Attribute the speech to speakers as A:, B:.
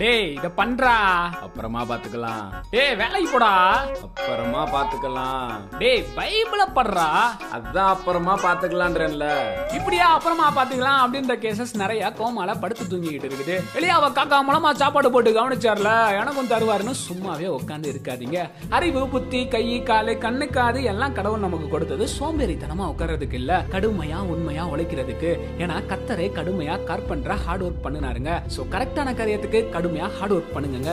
A: டேய் இத பண்றா.
B: அப்புறமா பாத்துக்கலாம்.
A: டேய் வேலைக்கு போடா.
B: அப்புறமா பாத்துக்கலாம்.
A: டேய் பைபிள படுறா.
B: அதான் அப்புறமா பாத்துக்கலான்றேன்ல.
A: இப்படியா அப்புறமா பாத்துக்கலாம் அப்படின்ற கேசஸ் நிறைய கோமால படுத்து தூங்கிக்கிட்டு இருக்குது. வெளியே அவ காக்கா மூலமா சாப்பாடு போட்டு கவனிச்சார்ல. எனக்கும் தருவாருன்னு சும்மாவே உட்காந்து இருக்காதீங்க. அறிவு புத்தி கை காலு கண்ணு காது எல்லாம் கடவுள் நமக்கு கொடுத்தது. சோம்பேறித்தனமா உட்கார்றதுக்கு இல்ல. கடுமையா உண்மையா உழைக்கிறதுக்கு. ஏன்னா கத்தரே கடுமையா கார்பெண்டரா ஹார்ட் ஒர்க் பண்ணினாருங்க. சோ கரெக்டான காரியத்துக்கு கடுமையாக ஹார்ட் ஒர்க் பண்ணுங்க